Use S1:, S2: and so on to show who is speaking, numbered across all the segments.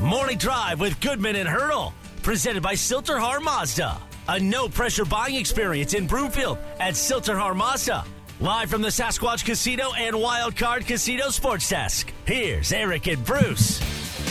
S1: Morning Drive with Goodman and Hurdle, presented by Sill-TerHar Mazda. A no pressure buying experience in Broomfield at Sill-TerHar Mazda. Live from the Sasquatch Casino and Wild Card Casino Sports Desk. Here's Eric and Bruce.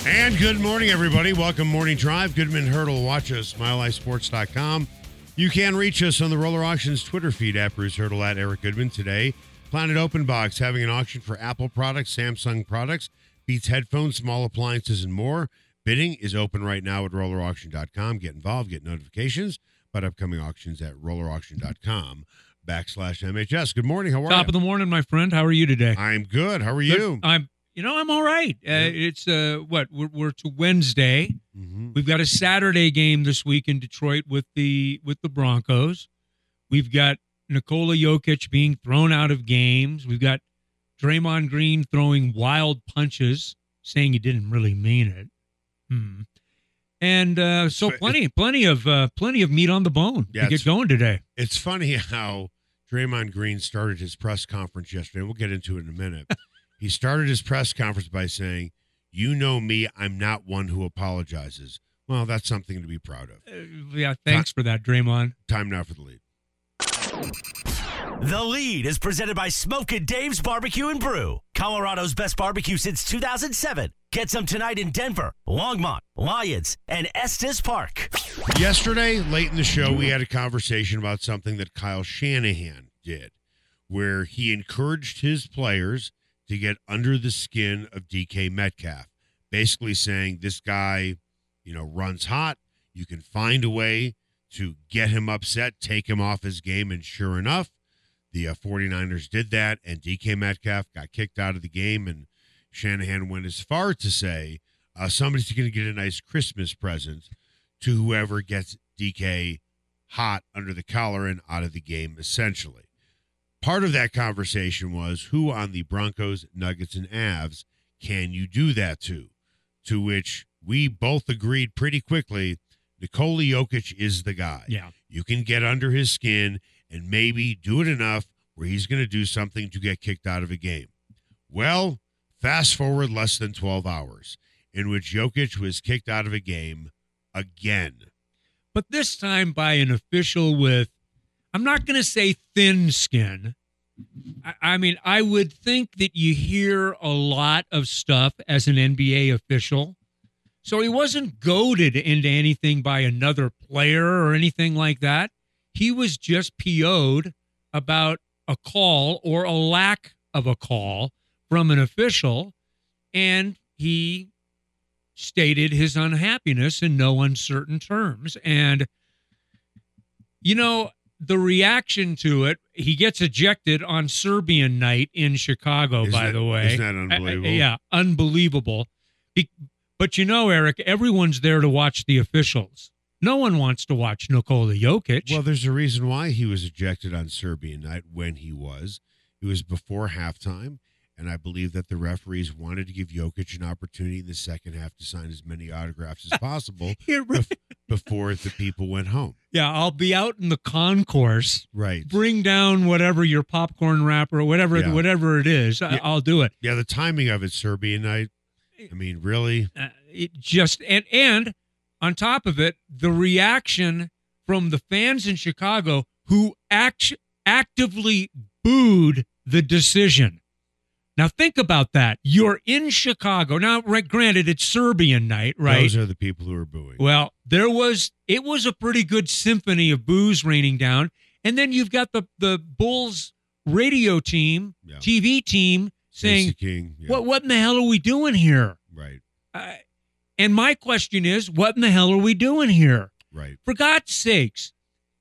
S2: And good morning, everybody. Welcome, Morning Drive. Goodman Hurdle. Watch us, milehighsports.com. You can reach us on the Roller Auctions Twitter feed at Bruce Hurdle at Eric Goodman today. Planet Open Box having an auction for Apple products, Samsung products, Beats headphones, small appliances, and more. Bidding is open right now at rollerauction.com. Get involved, get notifications about upcoming auctions at rollerauction.com backslash MHS. Good morning. How are
S3: Top
S2: you?
S3: Top of the morning, my friend. How are you today?
S2: I'm good. How are
S3: Good.
S2: you?
S3: I'm. You know, I'm all right. Uh, it's uh, what we're, we're to Wednesday.
S2: Mhm.
S3: We've got a Saturday game this week in Detroit with the with the Broncos. We've got Nikola Jokic being thrown out of games. We've got Draymond Green throwing wild punches, saying he didn't really mean it. Hmm. And uh, so plenty, plenty of uh, plenty of meat on the bone
S2: Yeah,
S3: to get going today.
S2: It's funny how Draymond Green started his press conference yesterday. We'll get into it in a minute. he started his press conference by saying, You know me, I'm not one who apologizes. Well, that's something to be proud of.
S3: Uh, yeah, thanks for that, Draymond.
S2: Time now for the lead.
S1: The lead is presented by Smokin' Dave's Barbecue and Brew, Colorado's best barbecue since 2007. Get some tonight in Denver, Longmont, Lyons, and Estes Park.
S2: Yesterday, late in the show, we had a conversation about something that Kyle Shanahan did, where he encouraged his players to get under the skin of DK Metcalf, basically saying this guy, you know, runs hot. You can find a way to get him upset, take him off his game. And sure enough, the uh, 49ers did that, and DK Metcalf got kicked out of the game. And Shanahan went as far to say uh, somebody's going to get a nice Christmas present to whoever gets DK hot under the collar and out of the game, essentially. Part of that conversation was who on the Broncos, Nuggets, and Avs can you do that to? To which we both agreed pretty quickly Nikola Jokic is the guy.
S3: Yeah.
S2: You can get under his skin and maybe do it enough where he's going to do something to get kicked out of a game. Well, fast forward less than 12 hours, in which Jokic was kicked out of a game again.
S3: but this time by an official with, I'm not going to say thin skin. I, mean, I would think that you hear a lot of stuff as an NBA official. So he wasn't goaded into anything by another player or anything like that. He was just PO'd about a call or a lack of a call from an official. And he stated his unhappiness in no uncertain terms. And, you know, the reaction to it, he gets ejected on Serbian night in Chicago,
S2: Isn't
S3: by
S2: that-
S3: the way.
S2: isn't that
S3: I- I-
S2: unbelievable?
S3: yeah, unbelievable. Be- but you know, Eric, everyone's there to watch the officials. No one wants to watch Nikola Jokic.
S2: Well, there's a reason why he was ejected on Serbian night when he was. It was before halftime, and I believe that the referees wanted to give Jokic an opportunity in the second half to sign as many autographs as possible bef- before the people went home.
S3: yeah, I'll be out in the concourse.
S2: Right.
S3: Bring down whatever your popcorn wrapper or whatever
S2: Yeah.
S3: whatever it is. I,
S2: Yeah.
S3: I'll do it.
S2: Yeah, the timing of it, Serbian night. I mean, really?
S3: uh, it just and and on top of it, the reaction from the fans in Chicago who act, actively booed the decision. Now think about that. You're in Chicago now. Right, granted, it's Serbian night, right?
S2: Those are the people who are booing.
S3: Well, there was it was a pretty good symphony of booze raining down, and then you've got the the Bulls radio team,
S2: Yeah.
S3: TV team saying,
S2: King. yeah,
S3: "What what in the hell are we doing here?"
S2: Right.
S3: Uh, and my question is, what in the hell are we doing here?
S2: Right.
S3: For God's sakes,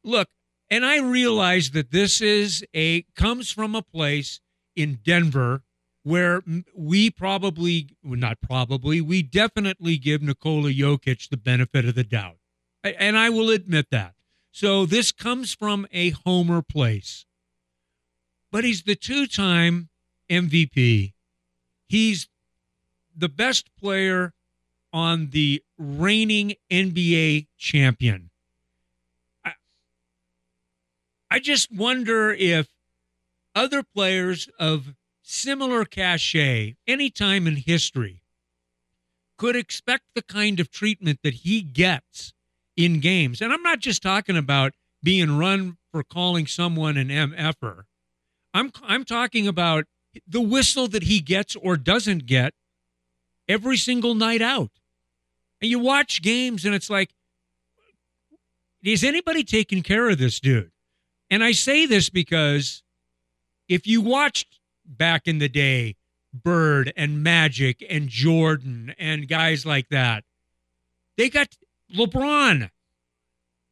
S3: look. And I realize that this is a comes from a place in Denver where we probably, well, not probably, we definitely give Nikola Jokic the benefit of the doubt, and I will admit that. So this comes from a homer place, but he's the two-time MVP. He's the best player on the reigning NBA champion. I, I just wonder if other players of similar cachet, any time in history, could expect the kind of treatment that he gets in games. And I'm not just talking about being run for calling someone an MFer. I'm I'm talking about the whistle that he gets or doesn't get every single night out. And you watch games and it's like is anybody taking care of this dude? And I say this because if you watched back in the day Bird and Magic and Jordan and guys like that, they got LeBron.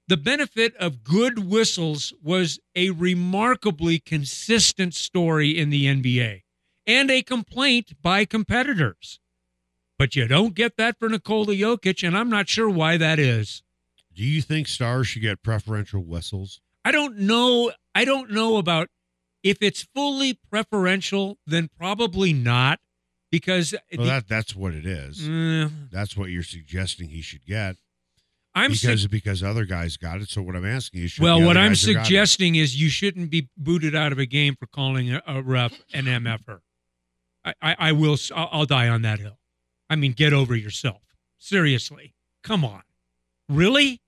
S3: The benefit of good whistles was a remarkably consistent story in the NBA and a complaint by competitors. But you don't get that for Nikola Jokic, and I'm not sure why that is.
S2: Do you think stars should get preferential whistles?
S3: I don't know. I don't know about if it's fully preferential, then probably not, because
S2: Well, that that's what it is.
S3: Uh,
S2: That's what you're suggesting he should get
S3: I'm su-
S2: because because other guys got it. So what I'm asking should
S3: well. What I'm
S2: guys who got it-
S3: suggesting is you shouldn't be booted out of a game for calling a, a ref an MFer. I, I, I will. I'll, I'll die on that hill. I mean, get over yourself. Seriously, come on, really?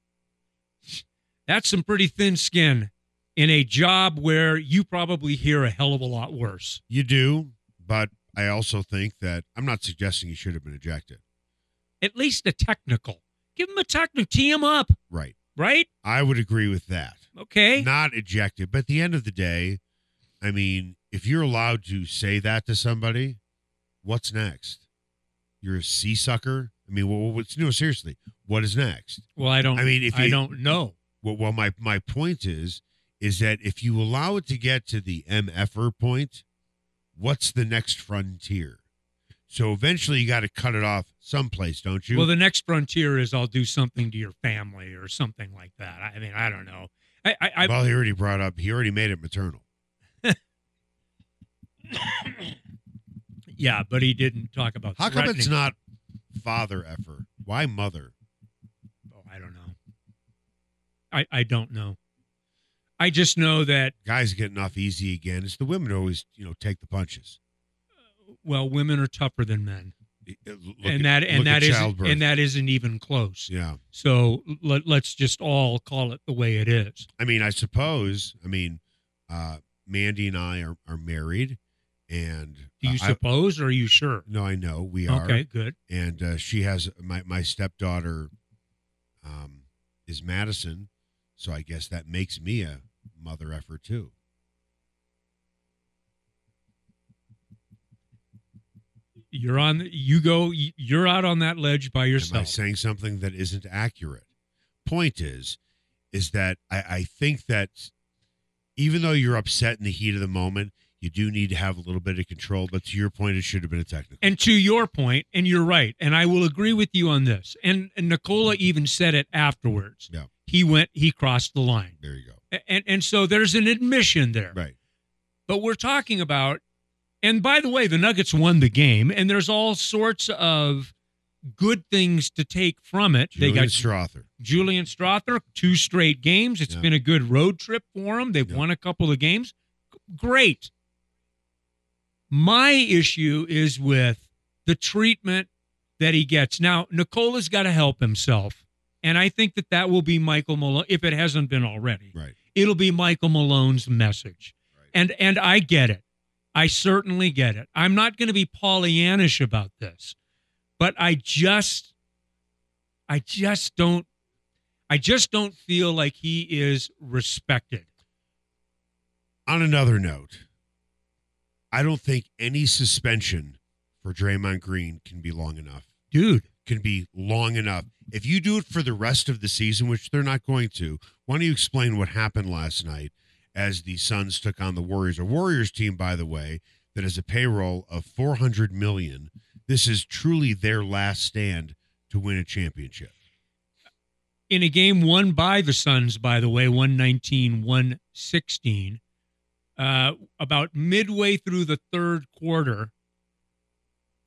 S3: That's some pretty thin skin in a job where you probably hear a hell of a lot worse.
S2: you do, but I also think that I'm not suggesting he should have been ejected.
S3: At least a technical. Give him a technical. Tee him up.
S2: Right.
S3: Right?
S2: I would agree with that.
S3: Okay.
S2: Not ejected, but at the end of the day, I mean, if you're allowed to say that to somebody, what's next? You're a sea sucker. I mean, well, what's no seriously? What is next?
S3: Well, I don't.
S2: I mean, if
S3: I
S2: you-
S3: don't know.
S2: Well, well, my my point is, is that if you allow it to get to the MFR point, what's the next frontier? So eventually, you got to cut it off someplace, don't you?
S3: Well, the next frontier is I'll do something to your family or something like that. I mean, I don't know. I, I, I
S2: well, he already brought up. He already made it maternal.
S3: yeah, but he didn't talk about.
S2: How come it's
S3: threatening.
S2: not father effer? Why mother?
S3: Oh, I don't know. I I don't know. I just know that
S2: Guys getting off easy again. It's the women who always, you know, take the punches.
S3: well, women are tougher than men,
S2: Look
S3: and
S2: at-
S3: that and that
S2: at
S3: isn't
S2: childbirth.
S3: and that isn't even close.
S2: yeah.
S3: So let, let's just all call it the way it is.
S2: I mean, I suppose. I mean, uh, Mandy and I are, are married, and
S3: Do you
S2: I-
S3: suppose, or are you sure?
S2: no, I know we are.
S3: Okay, good.
S2: and uh, she has my my stepdaughter um, is Madison, so I guess that makes me a mother effer too.
S3: You're on. You go. You're out on that ledge by
S2: Am I
S3: yourself.
S2: saying something that isn't accurate? Point is, is that I, I think that even though you're upset in the heat of the moment, you do need to have a little bit of control. But to your point, it should have been a technical.
S3: And to your point, and you're right, and I will agree with you on this. And, and Nikola mm-hmm. even said it afterwards.
S2: Yeah.
S3: He went. He crossed the line.
S2: There you go.
S3: And and so there's an admission there.
S2: Right.
S3: But we're talking about. And by the way, the Nuggets won the game, and there's all sorts of good things to take from it.
S2: Julian
S3: they got
S2: Strawther.
S3: Julian Strawther, two straight games. It's
S2: Yeah.
S3: been a good road trip for them. They've
S2: Yeah.
S3: won a couple of games. Great. My issue is with the treatment that he gets. Now, Nikola's got to help himself. And I think that that will be Michael Malone, if it hasn't been already.
S2: Right.
S3: It'll be Michael Malone's message.
S2: Right.
S3: And and I get it. I certainly get it. I'm not going to be Pollyannish about this, but I just, I just don't, I just don't feel like he is respected.
S2: On another note, I don't think any suspension for Draymond Green can be long enough.
S3: Dude,
S2: Can be long enough. If you do it for the rest of the season, which they're not going to, why don't you explain what happened last night as the Suns took on the Warriors? A Warriors team, by the way, that has a payroll of 400 million. This is truly their last stand to win a championship.
S3: in a game won by the Suns, by the way, 119, 116, uh, about midway through the third quarter,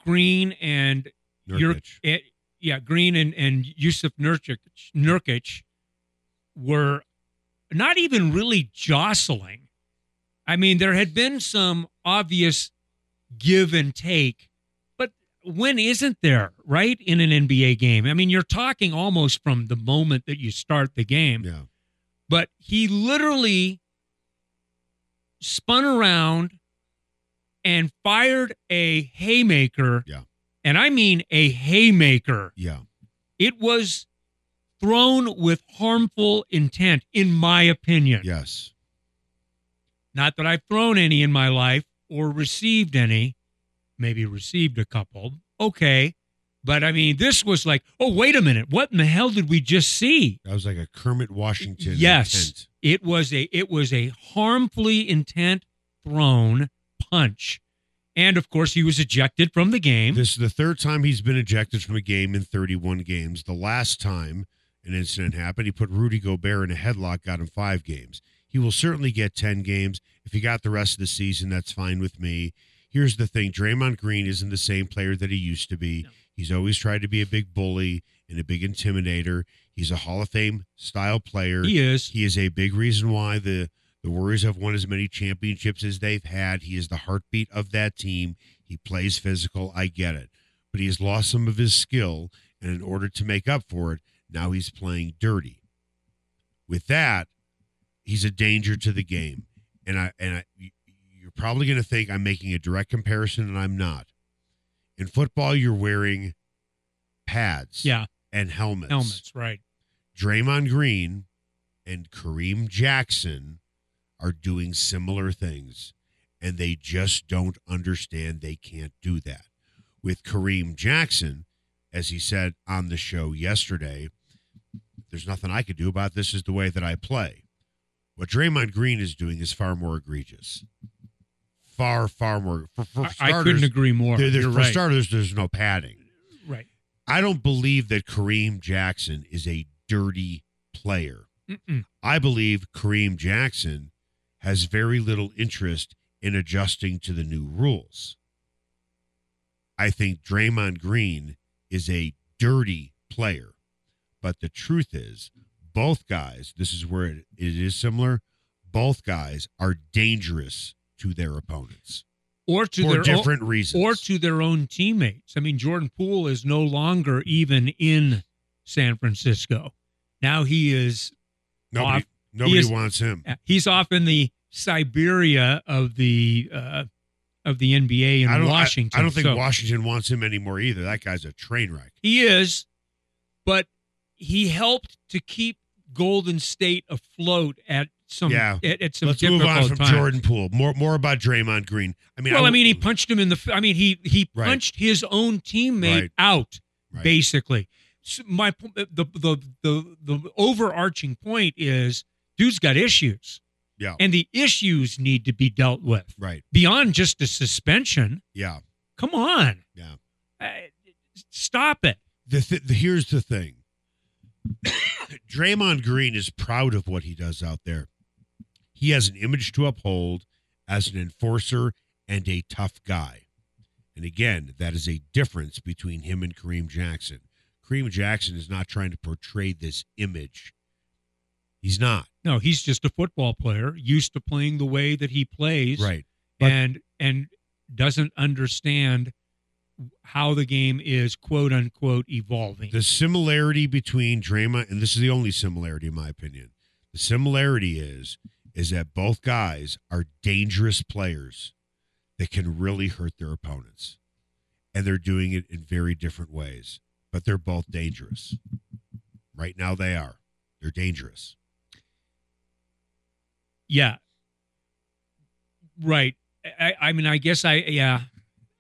S3: Green and
S2: Nurkic.
S3: eh, yeah, Green and, and Jusuf Nurkic, Nurkic were not even really jostling. I mean, there had been some obvious give and take, but when isn't there, right? In an NBA game. I mean, you're talking almost from the moment that you start the game.
S2: Yeah.
S3: But he literally spun around and fired a haymaker.
S2: Yeah.
S3: And I mean a haymaker.
S2: Yeah.
S3: It was thrown with harmful intent, in my opinion.
S2: Yes.
S3: Not that I've thrown any in my life or received any, maybe received a couple. Okay. But I mean, this was like, oh, wait a minute. What in the hell did we just see?
S2: That was like a Kermit Washington.
S3: Yes.
S2: intent.
S3: It was a it was a harmfully intent thrown punch. And of course, he was ejected from the game.
S2: This is the third time he's been ejected from a game in 31 games. The last time an incident happened, he put Rudy Gobert in a headlock, got him five games. He will certainly get 10 games. If he got the rest of the season, that's fine with me. Here's the thing Draymond Green isn't the same player that he used to be.
S3: No.
S2: He's always tried to be a big bully and a big intimidator. He's a Hall of Fame style player.
S3: he is.
S2: He is a big reason why the the Warriors have won as many championships as they've had. He is the heartbeat of that team. He plays physical. I get it. But he has lost some of his skill. And in order to make up for it, now he's playing dirty. With that, he's a danger to the game. And I and I you're probably going to think I'm making a direct comparison and I'm not. In football, you're wearing pads
S3: Yeah,
S2: and helmets.
S3: helmets, right.
S2: Draymond Green and Kareem Jackson are doing similar things, and they just don't understand they can't do that. With Kareem Jackson, as he said on the show yesterday, there's nothing I could do about this, is the way that I play. What Draymond Green is doing is far more egregious. Far, far more. For, for
S3: I, I couldn't agree more.
S2: there- for
S3: right.
S2: starters, there's no padding.
S3: right.
S2: I don't believe that Kareem Jackson is a dirty player.
S3: Mm-mm.
S2: I believe Kareem Jackson has very little interest in adjusting to the new rules. I think Draymond Green is a dirty player. But the truth is, both guys, this is where it, it is similar, both guys are dangerous to their opponents
S3: Or to their own,
S2: different reasons.
S3: or to their own teammates. I mean, Jordan Poole is no longer even in San Francisco. Now he is
S2: nobody
S3: off-
S2: nobody
S3: is-
S2: wants him.
S3: he's off in the Siberia of the uh, of the NBA in
S2: I don't, I-
S3: Washington.
S2: I, don't think
S3: So
S2: Washington wants him anymore either. That guy's a train wreck.
S3: he is, but he helped to keep Golden State afloat at some
S2: Yeah.
S3: at, at some
S2: Let's move on from
S3: times.
S2: Jordan Poole. More more about Draymond Green. I mean,
S3: well, I, mean, he punched him in the. I mean, he he
S2: Right.
S3: punched his own teammate
S2: Right.
S3: out,
S2: Right.
S3: basically. So my the, the the the overarching point is, dude's got issues,
S2: Yeah,
S3: and the issues need to be dealt with
S2: right.
S3: beyond just a suspension.
S2: Yeah,
S3: Come on,
S2: yeah.
S3: Uh, stop it.
S2: The, th- the here's the thing. Draymond Green is proud of what he does out there. He has an image to uphold as an enforcer and a tough guy. And again, that is a difference between him and Kareem Jackson. Kareem Jackson is not trying to portray this image. He's not.
S3: No, he's just a football player used to playing the way that he plays,
S2: Right. But-
S3: and and doesn't understand how the game is quote unquote evolving.
S2: The similarity between Draymond and this is the only similarity in my opinion. The similarity is is that both guys are dangerous players that can really hurt their opponents. And they're doing it in very different ways, but they're both dangerous. Right now they are. They're dangerous.
S3: Yeah. Right. I, I mean, I guess I, yeah,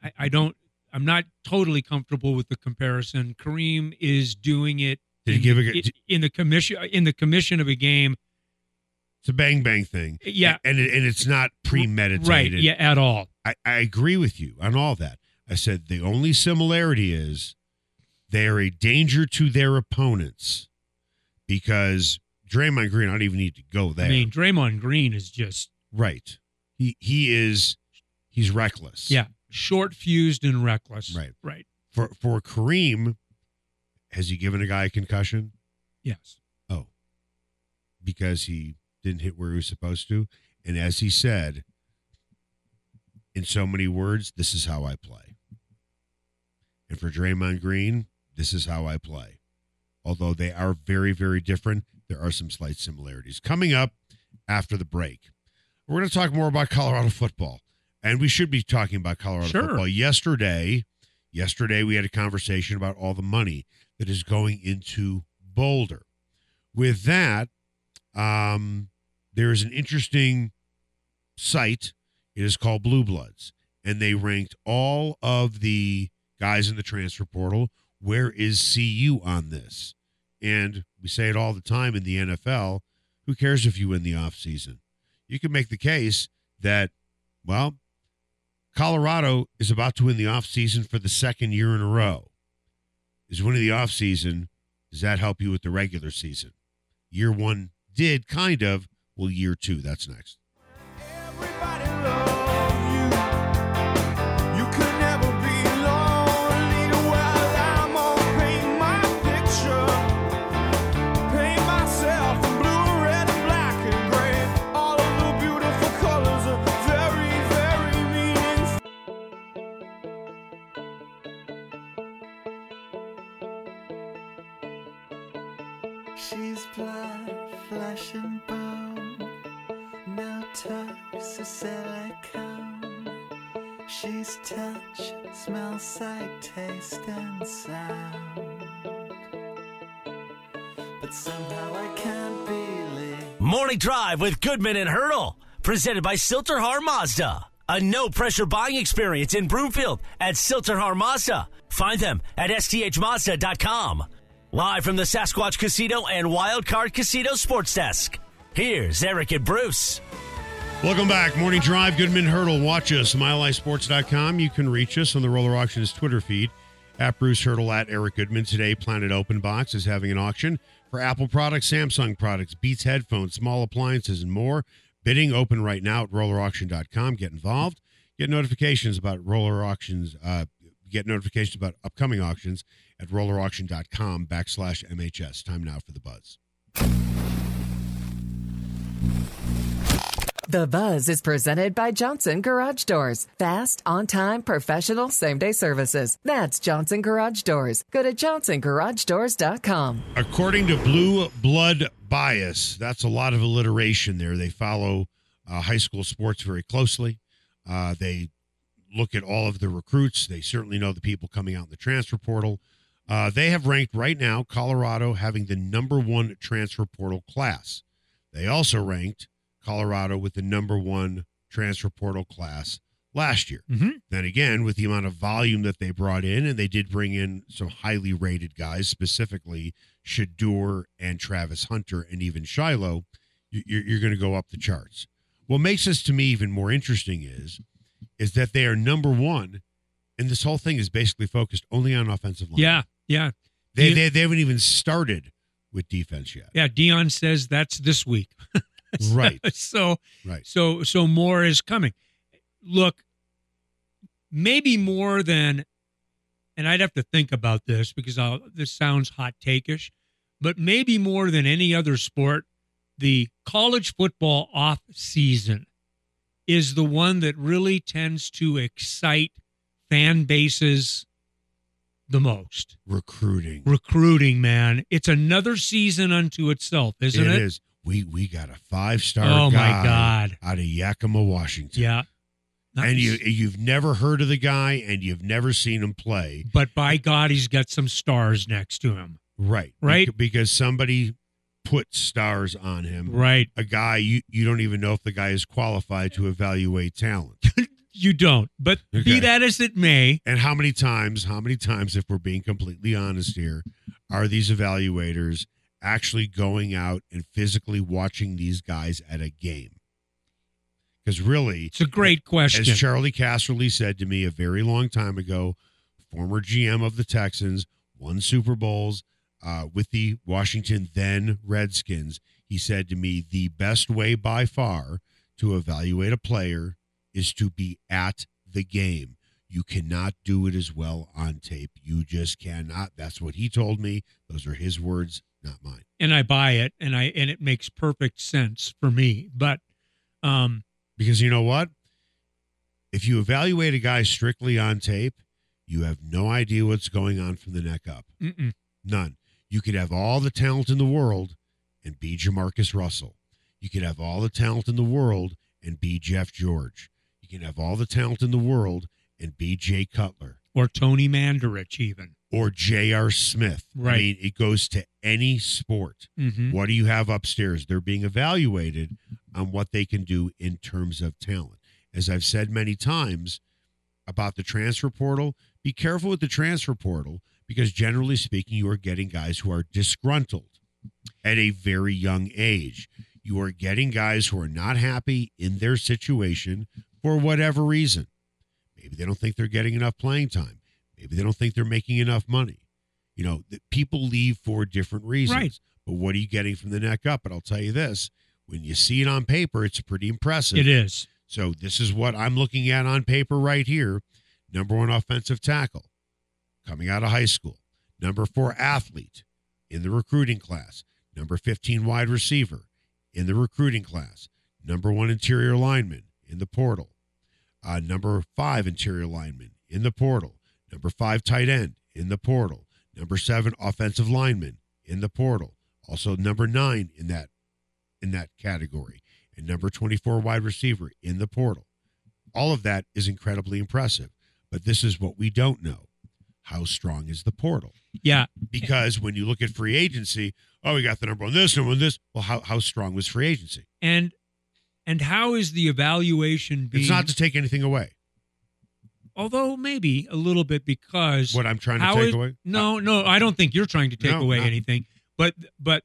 S3: I, I don't, I'm not totally comfortable with the comparison. Kareem is doing it
S2: Did he give a
S3: in the commission, in the commission of a game.
S2: It's a bang bang thing.
S3: Yeah.
S2: And it, and it's not premeditated.
S3: Right. Yeah. At all.
S2: I, I agree with you on all that. I said the only similarity is they are a danger to their opponents because Draymond Green, I don't even need to go there.
S3: I mean, Draymond Green is just,
S2: right. He he is he's reckless.
S3: yeah, short fused and reckless.
S2: Right.
S3: Right.
S2: For for Kareem, has he given a guy a concussion?
S3: Yes.
S2: Oh. Because he didn't hit where he was supposed to. And as he said, in so many words, this is how I play. And for Draymond Green, this is how I play. Although they are very, very different, there are some slight similarities. Coming up after the break, we're going to talk more about Colorado football. And we should be talking about Colorado
S3: Sure.
S2: football. Yesterday, yesterday we had a conversation about all the money that is going into Boulder. With that, um, there is an interesting site. It is called Blue Bloods, and they ranked all of the guys in the transfer portal. Where is CU on this? And we say it all the time in the NFL. Who cares if you win the offseason? You can make the case that, well, Colorado is about to win the offseason for the second year in a row. Is winning the offseason, does that help you with the regular season? Year one did kind of. Well, year two, that's next.
S4: Smell, sight, taste, and sound. But somehow I can't believe.
S1: Morning Drive with Goodman and Hurdle. Presented by Sill-TerHar Mazda. A no pressure buying experience in Broomfield at Sill-TerHar Mazda. Find them at sthmazda.com. Live from the Sasquatch Casino and Wildcard Casino Sports Desk. Here's Eric and Bruce.
S2: Welcome back. Morning Drive, Goodman Hurdle. Watch us, milehighsports.com. You can reach us on the Roller Auctions Twitter feed at Bruce Hurdle at Eric Goodman. Today, Planet Open Box is having an auction for Apple products, Samsung products, Beats headphones, small appliances, and more. Bidding open right now at rollerauction.com. Get involved. Get notifications about roller auctions. Uh, get notifications about upcoming auctions at rollerauction.com backslash MHS. Time now for the buzz.
S5: The Buzz is presented by Johnson Garage Doors. Fast, on time, professional, same day services. That's Johnson Garage Doors. Go to johnsongaragedoors.com.
S2: According to Blue Blood Bias, that's a lot of alliteration there. They follow uh, high school sports very closely. Uh, they look at all of the recruits. They certainly know the people coming out in the transfer portal. Uh, they have ranked right now Colorado having the number one transfer portal class. They also ranked Colorado with the number one transfer portal class last year.
S3: Mhm.
S2: Then again, with the amount of volume that they brought in, and they did bring in some highly rated guys, specifically Shedeur and Travis Hunter, and even Shilo, you- you're, you're going to go up the charts. What makes this to me even more interesting is, is that they are number one, and this whole thing is basically focused only on offensive line.
S3: Yeah, yeah,
S2: they, they they haven't even started with defense yet.
S3: yeah. Deion says that's this week.
S2: Right,
S3: so
S2: right.
S3: so so more is coming. Look, maybe more than, and I'd have to think about this because I'll, this sounds hot takeish, but maybe more than any other sport, the college football off season is the one that really tends to excite fan bases the most.
S2: Recruiting.
S3: Recruiting, man, it's another season unto itself, isn't it?
S2: it is. We we got a five star.
S3: Oh, my God.
S2: Out of Yakima, Washington.
S3: Yeah.
S2: and you you've never heard of the guy and you've never seen him play.
S3: but by God, he's got some stars next to him.
S2: Right.
S3: Right.
S2: Because somebody put stars on him.
S3: Right.
S2: A guy you, you don't even know if the guy is qualified to evaluate talent.
S3: You don't. But
S2: Okay.
S3: be that as it may,
S2: and how many times, how many times, if we're being completely honest here, are these evaluators actually going out and physically watching these guys at a game? Because really,
S3: it's a great question.
S2: As Charley Casserly said to me a very long time ago, former GM of the Texans, won Super Bowls uh, with the Washington then Redskins. He said to me, the best way by far to evaluate a player is to be at the game. You cannot do it as well on tape. You just cannot. That's what he told me. Those are his words, not mine.
S3: and I buy it, and I and it makes perfect sense for me. But um,
S2: Because you know what? If you evaluate a guy strictly on tape, you have no idea what's going on from the neck up.
S3: Mm-mm.
S2: None. You could have all the talent in the world and be Jamarcus Russell. You could have all the talent in the world and be Jeff George. You can have all the talent in the world and be Jay Cutler
S3: Or Tony Mandarich, even.
S2: Or J.R. Smith. I
S3: Right.
S2: mean, it goes to any sport.
S3: Mm-hmm.
S2: What do you have upstairs? They're being evaluated on what they can do in terms of talent. As I've said many times about the transfer portal, be careful with the transfer portal because generally speaking, you are getting guys who are disgruntled at a very young age. You are getting guys who are not happy in their situation for whatever reason. Maybe they don't think they're getting enough playing time. Maybe they don't think they're making enough money. You know, people leave for different reasons.
S3: Right.
S2: But what are you getting from the neck up? But I'll tell you this when you see it on paper, it's pretty impressive.
S3: It is.
S2: So this is what I'm looking at on paper right here. Number one offensive tackle coming out of high school. Number four athlete in the recruiting class. Number 15 wide receiver in the recruiting class. Number one interior lineman in the portal. Uh, number five interior lineman in the portal. Number five tight end in the portal. Number seven offensive lineman in the portal. Also number nine in that in that category and number 24 wide receiver in the portal. All of that is incredibly impressive. But this is what we don't know. How strong is the portal?
S3: Yeah.
S2: Because when you look at free agency, oh, we got the number on this, number on this. Well, how, how strong was free agency?
S3: And and how is the evaluation being
S2: It's not to take anything away.
S3: Although maybe a little bit because
S2: What I'm trying to take away?
S3: No, no, I don't think you're trying to take
S2: No,
S3: away
S2: no.
S3: anything. But but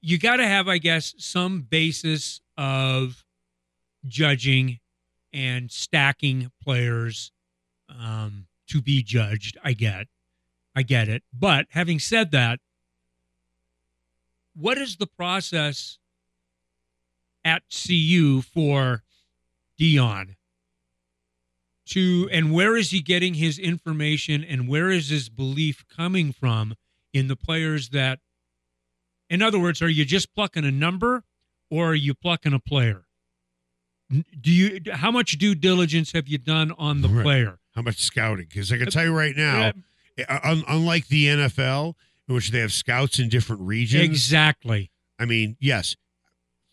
S3: you got to have, I guess, some basis of judging and stacking players um, to be judged. I get, I get it. But having said that, what is the process at CU for Deion? To and where is he getting his information and where is his belief coming from in the players that in other words are you just plucking a number or are you plucking a player? Do you how much due diligence have you done on the
S2: Right.
S3: player?
S2: How much scouting? Because I can uh, tell you right now,
S3: Yeah,
S2: un- unlike the NFL, in which they have scouts in different regions,
S3: exactly.
S2: I mean, yes,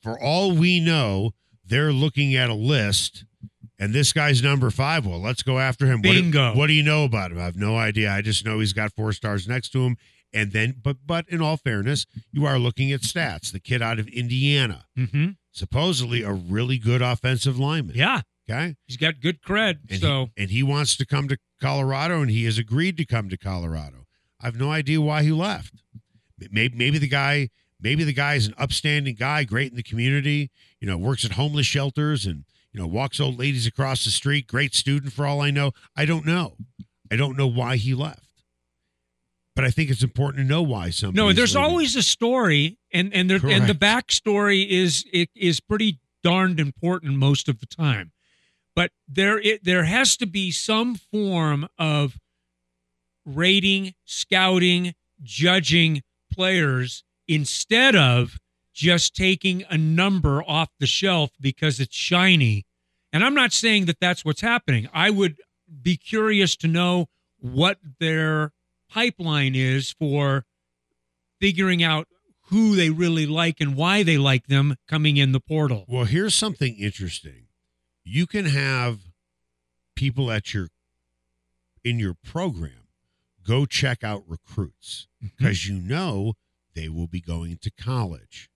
S2: for all we know, they're looking at a list and this guy's number five. Well, let's go after him. What do-
S3: Bingo.
S2: What do, you know about him? I have no idea. I just know he's got four stars next to him. And then, but, but in all fairness, you are looking at stats. The kid out of Indiana,
S3: mm-hmm.
S2: supposedly a really good offensive lineman.
S3: yeah
S2: Okay.
S3: he's got good cred
S2: And
S3: so
S2: he, and he wants to come to Colorado, and he has agreed to come to Colorado. I have no idea why he left. Maybe maybe the guy maybe the guy is an upstanding guy, great in the community. You know, works at homeless shelters and you know walks old ladies across the street. Great student, for all I know. I don't know. I don't know why he left. But I think it's important to know why somebody.
S3: no there's always a story and and there, and the backstory is it is pretty darned important most of the time but there it, there has to be some form of rating scouting judging players instead of just taking a number off the shelf because it's shiny and i'm not saying that that's what's happening i would be curious to know what their pipeline is for figuring out who they really like and why they like them coming in the portal.
S2: Well, here's something interesting. You can have people at your in your program go check out recruits mm-hmm. because you know they will be going to college.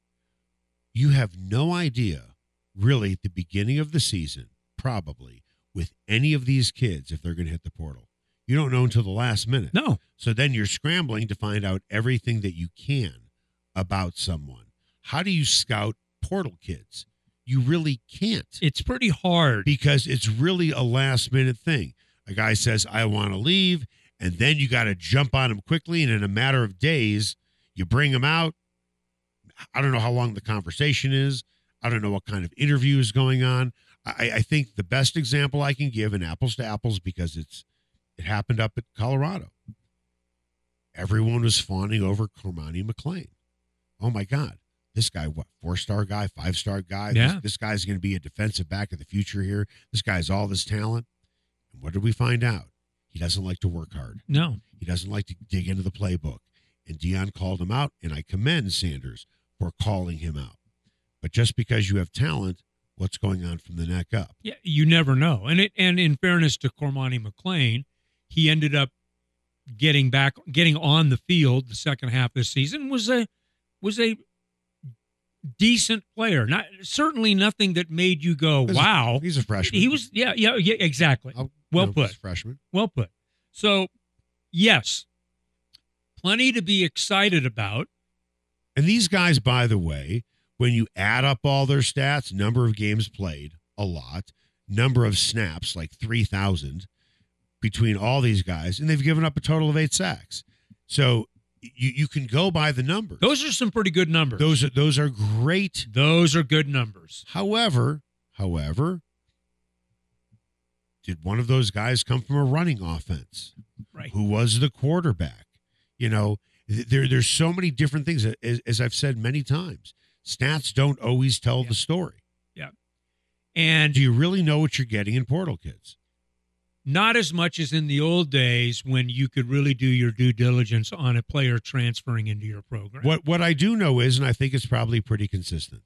S2: You have no idea really at the beginning of the season probably with any of these kids if they're going to hit the portal. You don't know until the last minute.
S3: No,
S2: So then you're scrambling to find out everything that you can about someone. How do you scout portal kids? You really can't
S3: it's pretty hard.
S2: because it's really a last minute thing. A guy says, I want to leave, and then you got to jump on him quickly. And in a matter of days, you bring him out. I don't know how long the conversation is. I don't know what kind of interview is going on. I, I think the best example I can give in apples to apples because it's it happened up at Colorado. Everyone was fawning over Cormani McClain. Oh my God. This guy, what, four star guy, five star guy?
S3: Yeah.
S2: This, this guy's going to be a defensive back of the future here. This guy's all this talent. And what did we find out? He doesn't like to work hard.
S3: No.
S2: He doesn't like to dig into the playbook. And Deion called him out, and I commend Sanders for calling him out. But just because you have talent, what's going on from the neck up?
S3: Yeah, you never know. And it and in fairness to Cormani McClain, he ended up getting back getting on the field the second half of the season was a was a decent player. Not certainly nothing that made you go,
S2: He's a-
S3: "Wow."
S2: He's a freshman.
S3: He was yeah, yeah, yeah, exactly.
S2: I'll-
S3: well
S2: know,
S3: put.
S2: freshman.
S3: Well put. So, yes. Plenty to be excited about.
S2: And these guys, by the way, when you add up all their stats, number of games played, a lot, number of snaps, like 3,000 between all these guys, and they've given up a total of eight sacks. So you, you can go by the numbers.
S3: Those are some pretty good numbers.
S2: those are, those are great.
S3: those are good numbers.
S2: However, however, did one of those guys come from a running offense?
S3: Right.
S2: Who was the quarterback? You know, there there's so many different things. As, as I've said many times, stats don't always tell
S3: Yeah.
S2: the story. Yeah.
S3: And
S2: Do you really know what you're getting in Portal Kids?
S3: not as much as in the old days when you could really do your due diligence on a player transferring into your program.
S2: What what I do know is, and I think it's probably pretty consistent.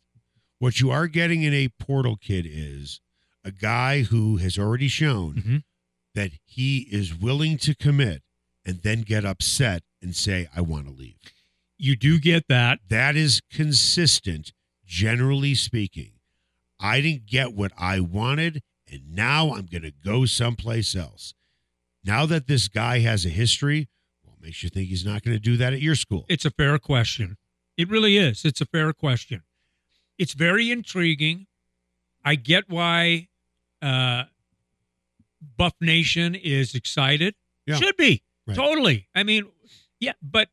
S2: What you are getting in a Portal Kid is a guy who has already shown
S3: Mhm.
S2: that he is willing to commit and then get upset and say, "I want to leave."
S3: You do get that.
S2: That is consistent, generally speaking. I didn't get what I wanted, and now I'm going to go someplace else. Now that this guy has a history, well, makes you think he's not going to do that at your school.
S3: It's a fair question. It really is. It's a fair question. It's very intriguing. I get why uh, Buff Nation is excited.
S2: Yeah.
S3: Should be.
S2: Right.
S3: Totally. I mean, yeah, but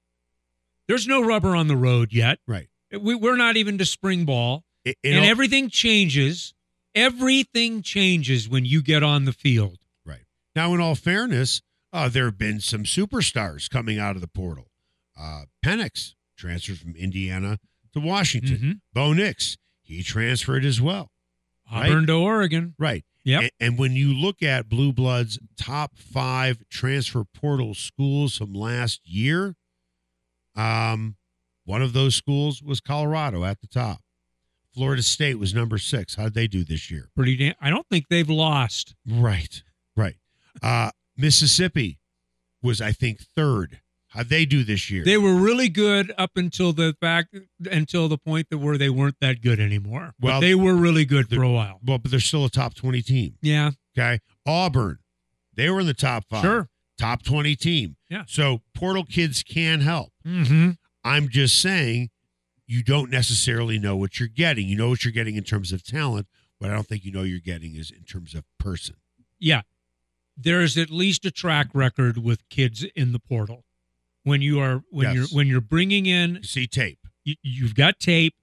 S3: there's no rubber on the road yet.
S2: Right.
S3: We, we're not even to spring ball.
S2: It- it
S3: and
S2: all-
S3: everything changes. Everything changes when you get on the field.
S2: Right. Now, in all fairness, uh, there have been some superstars coming out of the portal. Uh, Penix transferred from Indiana to Washington.
S3: Mhm.
S2: Bo Nix, he transferred as well. Right.
S3: To Oregon.
S2: Right.
S3: Yep.
S2: And, and when you look at Blue Blood's top five transfer portal schools from last year, um, one of those schools was Colorado at the top. Florida State was number six. How did they do this year?
S3: Pretty damn. I don't think they've lost.
S2: Right. Right. Uh, Mississippi was, I think, third. How'd they do this year?
S3: They were really good up until the fact until the point that where they weren't that good anymore. But
S2: Well,
S3: they were really good for a while.
S2: well, but they're still a top 20 team.
S3: Yeah,
S2: Okay. Auburn, they were in the top five.
S3: sure.
S2: Top 20 team.
S3: Yeah.
S2: So portal kids can help.
S3: Mm-hmm.
S2: I'm just saying you don't necessarily know what you're getting. You know what you're getting in terms of talent. but I don't think you know you're getting is in terms of person.
S3: Yeah, there's at least a track record with kids in the portal. When you are when
S2: Yes.
S3: you're when you're bringing in,
S2: You see tape
S3: you, you've got tape,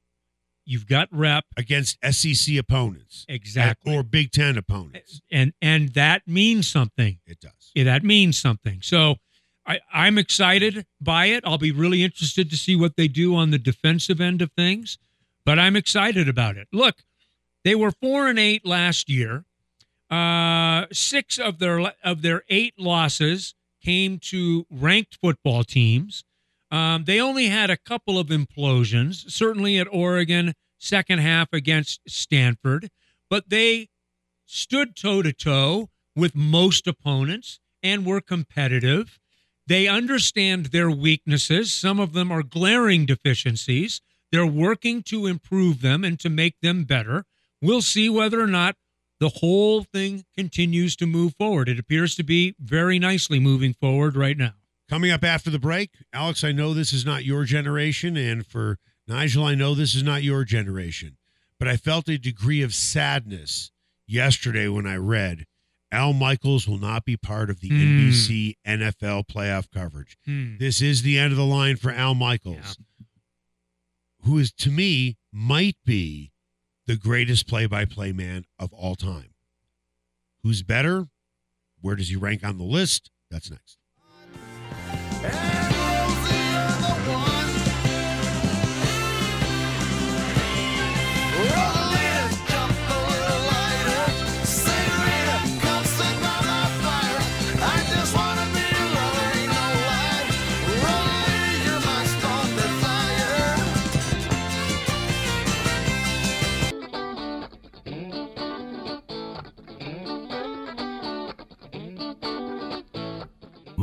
S3: you've got rep
S2: against SEC opponents
S3: exactly,
S2: or Big Ten opponents.
S3: and and that means something.
S2: It does.
S3: Yeah, that means something. So I, I'm excited by it. I'll be really interested to see what they do on the defensive end of things, but I'm excited about it. Look, they were four and eight last year. Uh, six of their of their eight losses came to ranked football teams. Um, they only had a couple of implosions, certainly at Oregon, second half against Stanford, but they stood toe to toe with most opponents and were competitive. They understand their weaknesses. Some of them are glaring deficiencies. They're working to improve them and to make them better. We'll see whether or not the whole thing continues to move forward. It appears to be very nicely moving forward right now.
S2: Coming up after the break, Alex, I know this is not your generation, and for Nigel, I know this is not your generation, but I felt a degree of sadness yesterday when I read Al Michaels will not be part of the
S3: Hmm.
S2: NBC NFL playoff coverage. This is the end of the line for Al Michaels, who is to me might be the greatest play-by-play man of all time. Who's better? Where does he rank on the list? That's next.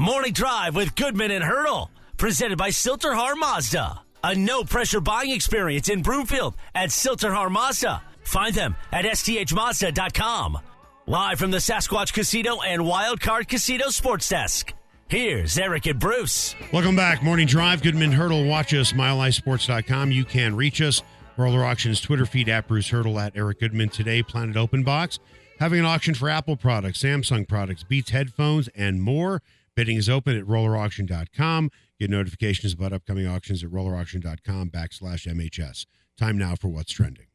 S1: Morning Drive with Goodman and Hurdle, presented by Sill-TerHar Mazda. A no pressure buying experience in Broomfield at Sill-TerHar Mazda. Find them at sthmazda.com. Live from the Sasquatch Casino and Wildcard Casino Sports Desk. Here's Eric and Bruce.
S2: Welcome back. Morning Drive. Goodman Hurdle. Watch us, milehighsports.com. You can reach us. Roller Auctions Twitter feed at Bruce Hurdle at Eric Goodman. Today, Planet Open Box. Having an auction for Apple products, Samsung products, Beats headphones, and more. Bidding is open at rollerauction.com. Get notifications about upcoming auctions at rollerauction.com backslash MHS. Time now for What's Trending.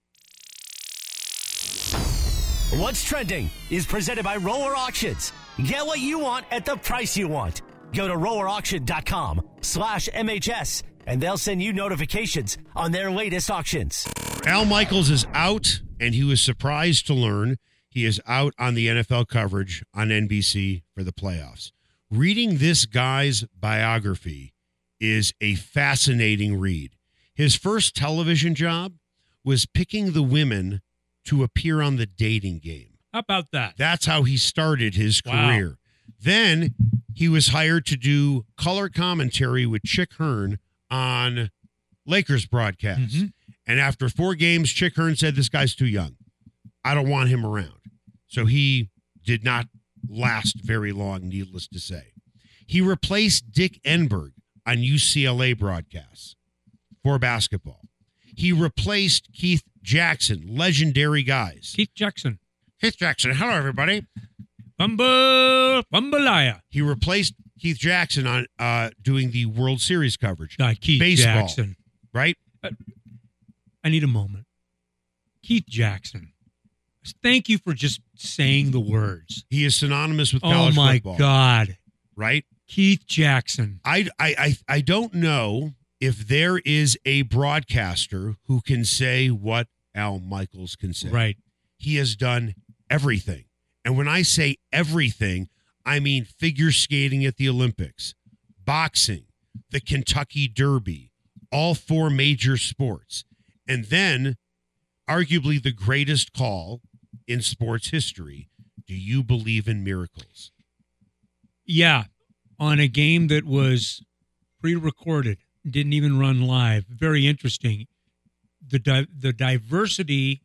S1: What's trending is presented by Roller Auctions. Get what you want at the price you want. Go to rollerauction.com slash MHS and they'll send you notifications on their latest auctions.
S2: Al Michaels is out, and he was surprised to learn he is out on the NFL coverage on NBC for the playoffs. Reading this guy's biography is a fascinating read. His first television job was picking the women to appear on the dating game.
S3: How about that?
S2: That's how he started his
S3: Wow.
S2: career. Then he was hired to do color commentary with Chick Hearn on Lakers broadcasts.
S3: Mhm.
S2: And after four games, Chick Hearn said, This guy's too young. I don't want him around. So he did not last very long, needless to say. He replaced Dick Enberg on UCLA broadcasts for basketball. He replaced Keith Jackson, legendary guys.
S3: Keith Jackson.
S2: Keith Jackson, hello everybody.
S3: Bumble, Bumbalaya.
S2: He replaced Keith Jackson on uh, doing the World Series coverage,
S3: God, Keith
S2: Baseball.
S3: Jackson.
S2: right?
S3: I need a moment. Keith Jackson. Thank you for just saying the words.
S2: He is synonymous with
S3: Oh
S2: college
S3: my
S2: football,
S3: God.
S2: right?
S3: Keith Jackson.
S2: I, I, I, I don't know if there is a broadcaster who can say what Al Michaels can say.
S3: Right.
S2: He has done everything. And when I say everything, I mean figure skating at the Olympics, boxing, the Kentucky Derby, all four major sports. And then, arguably the greatest call in sports history do you believe in miracles?
S3: Yeah. On a game that was pre recorded, didn't even run live. Very interesting. The, di- the diversity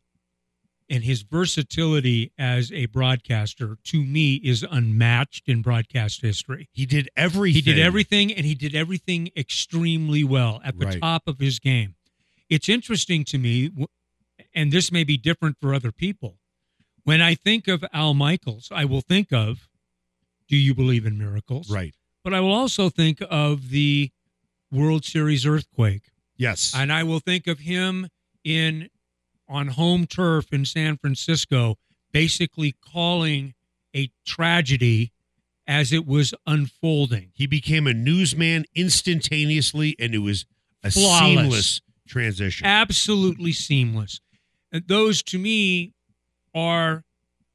S3: and his versatility as a broadcaster to me is unmatched in broadcast history.
S2: He did everything.
S3: He did everything and he did everything extremely well at the
S2: Right.
S3: top of his game. It's interesting to me, and this may be different for other people. When I think of Al Michaels, I will think of Do You Believe in Miracles?
S2: Right.
S3: But I will also think of the World Series earthquake.
S2: Yes.
S3: And I will think of him in on home turf in San Francisco, basically calling a tragedy as it was unfolding.
S2: he became a newsman instantaneously, and it was a
S3: Flawless.
S2: seamless transition.
S3: absolutely seamless. And those to me are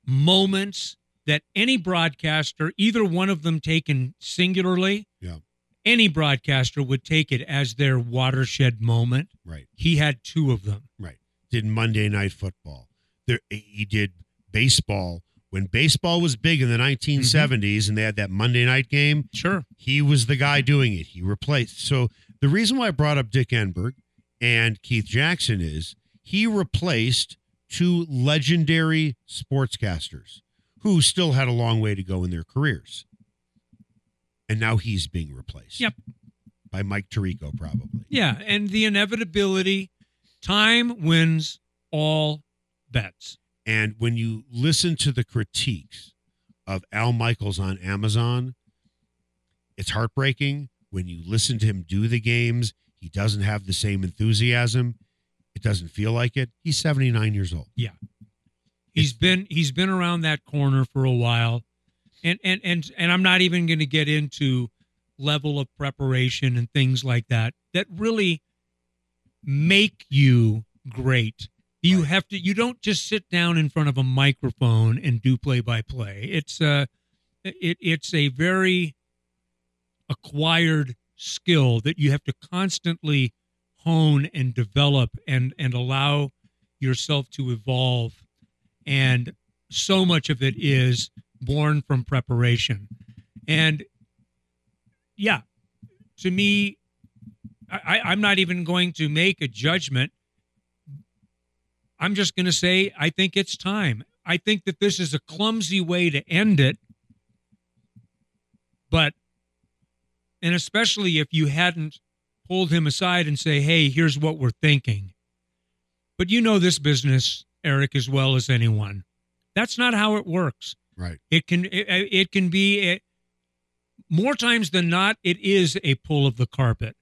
S3: moments that any broadcaster, either one of them taken singularly,
S2: Yeah.
S3: any broadcaster would take it as their watershed moment.
S2: right.
S3: He had two of them.
S2: Right. Did Monday Night Football. There, he did baseball when baseball was big in the 1970s, mm-hmm. and they had that Monday night game.
S3: Sure.
S2: He was the guy doing it. He replaced. So the reason why I brought up Dick Enberg and Keith Jackson is he replaced two legendary sportscasters who still had a long way to go in their careers. And now he's being replaced.
S3: Yep.
S2: By Mike Tirico, probably.
S3: Yeah. And the inevitability time wins all bets.
S2: And when you listen to the critiques of Al Michaels on Amazon, it's heartbreaking. When you listen to him do the games, he doesn't have the same enthusiasm. It doesn't feel like it. He's 79 years old. Yeah.
S3: He's been he's been around that corner for a while. And and and and I'm not even going to get into level of preparation and things like that that really make you great. You
S2: Right.
S3: have to you don't just sit down in front of a microphone and do play by play. It's a it it's a very acquired skill that you have to constantly hone and develop and and allow yourself to evolve and so much of it is born from preparation and yeah, to me, I, I'm not even going to make a judgment. I'm just going to say I think it's time. I think that this is a clumsy way to end it, but and especially if you hadn't pulled him aside and say, "Hey, here's what we're thinking." But you know this business, Eric, as well as anyone. That's not how it works.
S2: Right.
S3: It can it, uh, it can be it, more times than not. It is a pull of the carpet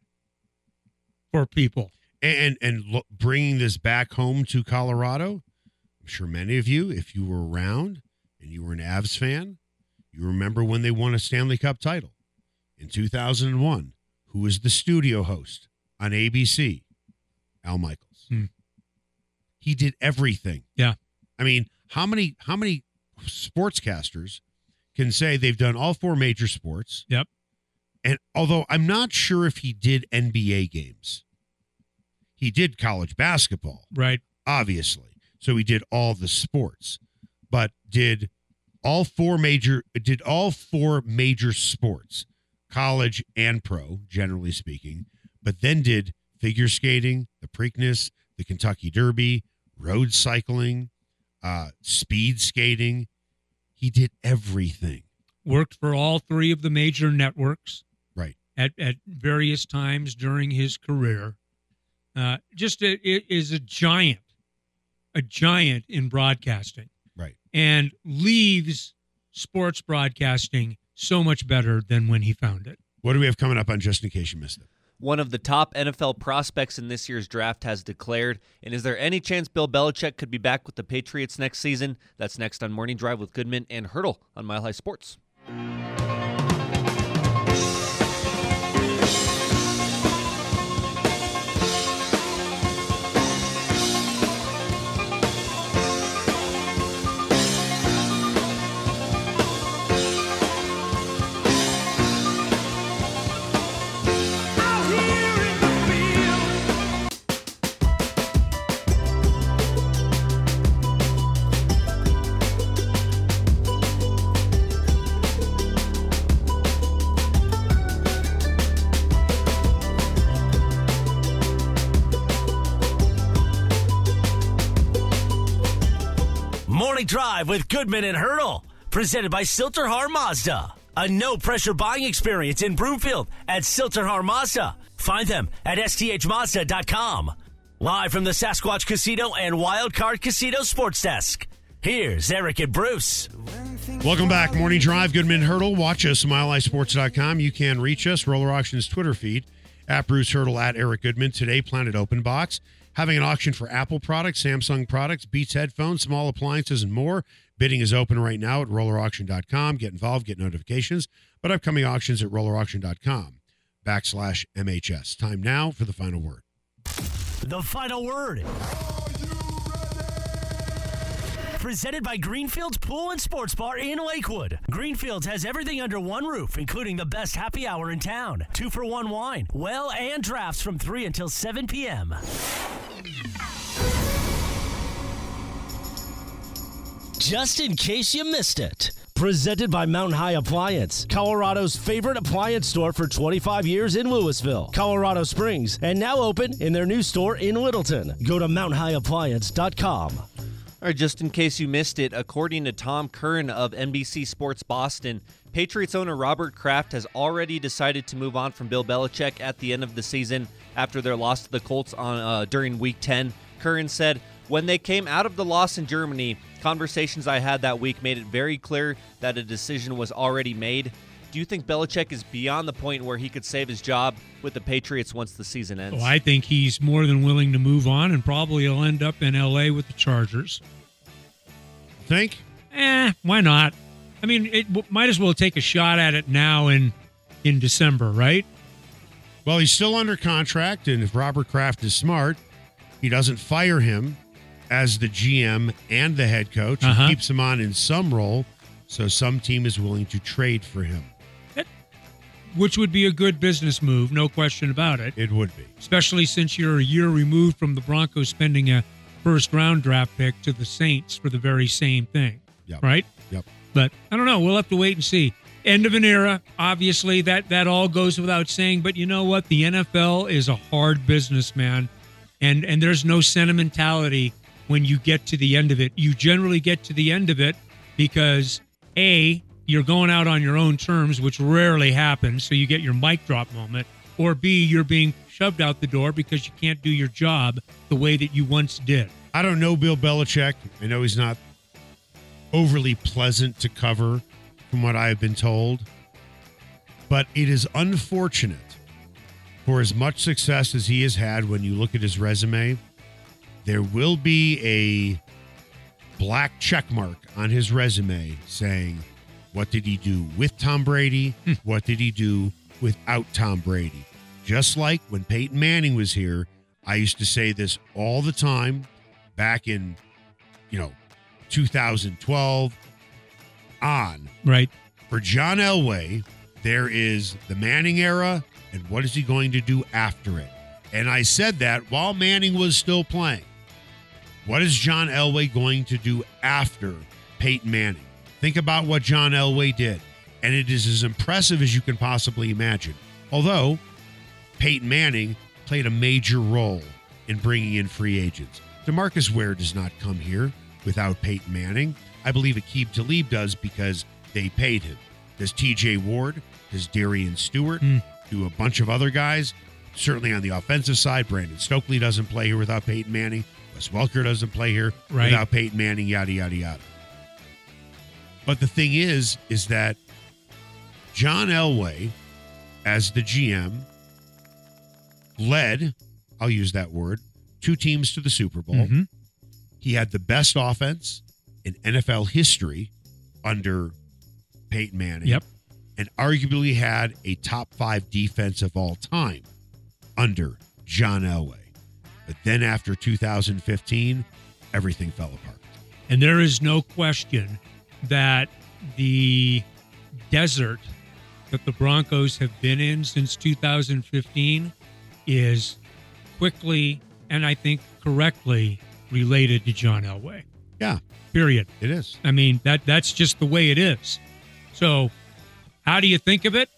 S3: for people.
S2: and and lo- bringing this back home to Colorado, I'm sure many of you, if you were around and you were an Avs fan, you remember when they won a Stanley Cup title in 2001. Who was the studio host on ABC? Al Michaels.
S3: Hmm.
S2: He did everything.
S3: Yeah.
S2: I mean, how many how many sportscasters can say they've done all four major sports?
S3: Yep.
S2: And although I'm not sure if he did NBA games, he did college basketball,
S3: Right.
S2: obviously. So he did all the sports, but did all four major did all four major sports, college and pro, generally speaking, but then did figure skating, the Preakness, the Kentucky Derby, road cycling, uh, speed skating. He did everything.
S3: Worked for all three of the major networks.
S2: Right.
S3: At at various times during his career. Uh, just a, it is a giant, a giant in broadcasting.
S2: Right.
S3: and leaves sports broadcasting so much better than when he found it.
S2: What do we have coming up on just in case you missed it?
S6: One of the top NFL prospects in this year's draft has declared. And is there any chance Bill Belichick could be back with the Patriots next season? That's next on Morning Drive with Goodman and Hurdle on Mile High Sports.
S1: Drive with Goodman and Hurdle, presented by Sill-TerHar Mazda. A no pressure buying experience in Broomfield at Sill-TerHar Mazda. Find them at sthmazda.com. Live from the Sasquatch Casino and Wild Card Casino Sports Desk. Here's Eric and Bruce.
S2: Welcome back. Morning Drive, Goodman Hurdle. Watch us, milehighsports.com. You can reach us, Roller Auctions Twitter feed, at Bruce Hurdle, at Eric Goodman. Today, Planet Open Box. Having an auction for Apple products, Samsung products, Beats headphones, small appliances, and more. Bidding is open right now at rollerauction.com. Get involved, get notifications. But upcoming auctions at rollerauction.com backslash MHS. Time now for the final word.
S1: The final word. Presented by Greenfields Pool and Sports Bar in Lakewood. Greenfields has everything under one roof, including the best happy hour in town. Two for one wine, well, and drafts from 3 until 7 p.m. Just in case you missed it. Presented by Mountain High Appliance, Colorado's favorite appliance store for 25 years in Louisville, Colorado Springs, and now open in their new store in Littleton. Go to mountainhighappliance.com.
S6: All right, just in case you missed it, according to Tom Curran of NBC Sports Boston, Patriots owner Robert Kraft has already decided to move on from Bill Belichick at the end of the season after their loss to the Colts on uh, during Week 10. Curran said, "When they came out of the loss in Germany, conversations I had that week made it very clear that a decision was already made." Do you think Belichick is beyond the point where he could save his job with the Patriots once the season ends?
S3: Oh, I think he's more than willing to move on, and probably he'll end up in L.A. with the Chargers.
S2: Think?
S3: Eh, why not? I mean, it w- might as well take a shot at it now in in December, right?
S2: Well, he's still under contract, and if Robert Kraft is smart, he doesn't fire him as the GM and the head coach.
S3: Uh-huh.
S2: He keeps him on in some role, so some team is willing to trade for him.
S3: Which would be a good business move, no question about it.
S2: It would be.
S3: Especially since you're a year removed from the Broncos spending a first round draft pick to the Saints for the very same thing,
S2: Yep.
S3: right?
S2: Yep.
S3: But I don't know. We'll have to wait and see. end of an era. Obviously, that that all goes without saying. But you know what? The NFL is a hard business, man, and and there's no sentimentality when you get to the end of it. You generally get to the end of it because a you're going out on your own terms, which rarely happens, so you get your mic drop moment, or b you're being shoved out the door because you can't do your job the way that you once did.
S2: I don't know Bill Belichick. I know he's not overly pleasant to cover from what I have been told. But it is unfortunate for as much success as he has had when you look at his resume, there will be a black check mark on his resume saying, what did he do with Tom Brady? Hmm. what did he do without Tom Brady? Just like when Peyton Manning was here, I used to say this all the time back in, you know, 2012 on.
S3: Right.
S2: For John Elway, there is the Manning era, and what is he going to do after it? And I said that while Manning was still playing. What is John Elway going to do after Peyton Manning? Think about what John Elway did, and it is as impressive as you can possibly imagine. Although Peyton Manning played a major role in bringing in free agents. DeMarcus Ware does not come here without Peyton Manning. I believe Aqib Talib does because they paid him. Does TJ Ward, does Darian Stewart, hmm. do a bunch of other guys. Certainly on the offensive side, Brandon Stokley doesn't play here without Peyton Manning. Wes Welker doesn't play here
S3: Right.
S2: without Peyton Manning, yada, yada, yada. But the thing is, is that John Elway, as the GM, led, I'll use that word, two teams to the Super Bowl.
S3: Mhm.
S2: He had the best offense in NFL history under Peyton Manning.
S3: Yep.
S2: And arguably had a top five defense of all time under John Elway. But then after 2015, everything fell apart.
S3: And there is no question that the desert that the Broncos have been in since 2015 is quickly and I think correctly related to John Elway.
S2: Yeah,
S3: Period.
S2: it is.
S3: I mean, that that's just the way it is. So, how do you think of it?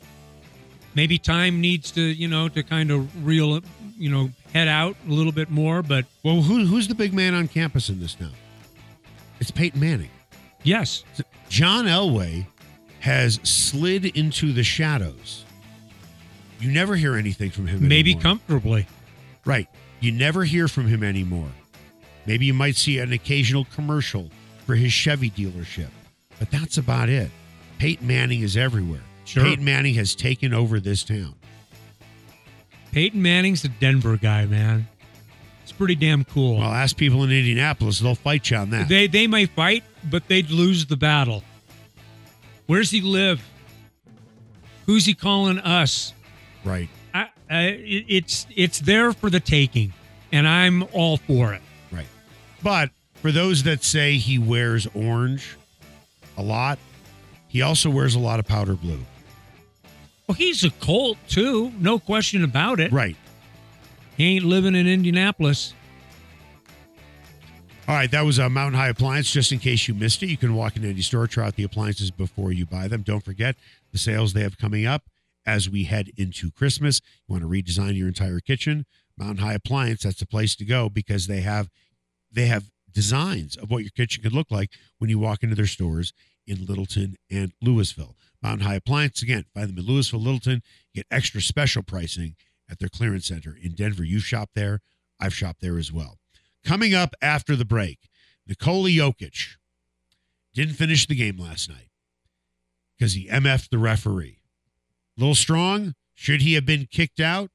S3: Maybe time needs to, you know, to kind of reel, you know, head out a little bit more, but
S2: Well, who, who's the big man on campus in this now? It's Peyton Manning.
S3: yes,
S2: John Elway has slid into the shadows. You never hear anything from him
S3: maybe
S2: anymore.
S3: comfortably.
S2: Right. You never hear from him anymore. Maybe you might see an occasional commercial for his Chevy dealership, but that's about it. Peyton Manning is everywhere.
S3: Sure.
S2: Peyton Manning has taken over this town.
S3: Peyton Manning's a Denver guy, man. It's pretty damn cool.
S2: Well, ask people in Indianapolis; they'll fight you on that.
S3: They they may fight, but they'd lose the battle. Where's he live? Who's he calling us?
S2: right.
S3: I, I, it's it's there for the taking, and I'm all for it.
S2: Right. But for those that say he wears orange a lot, he also wears a lot of powder blue.
S3: Well, he's a Colt too, no question about it.
S2: Right.
S3: He ain't living in Indianapolis.
S2: All right, that was a Mountain High Appliance. Just in case you missed it, you can walk into any store, try out the appliances before you buy them. Don't forget the sales they have coming up as we head into Christmas. You want to redesign your entire kitchen? Mountain High Appliance, that's the place to go because they have they have designs of what your kitchen could look like when you walk into their stores in Littleton and Louisville. Mountain High Appliance, again, find them in Louisville, Littleton. Get extra special pricing at their clearance center in Denver. You've shopped there. I've shopped there as well. Coming up after the break, Nikola Jokic didn't finish the game last night because he MF'd the referee. A little strong. Should he have been kicked out?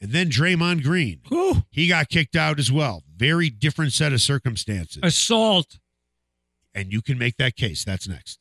S2: And then Draymond Green.
S3: Whew.
S2: He got kicked out as well. Very different set of circumstances.
S3: Assault.
S2: and you can make that case. That's next.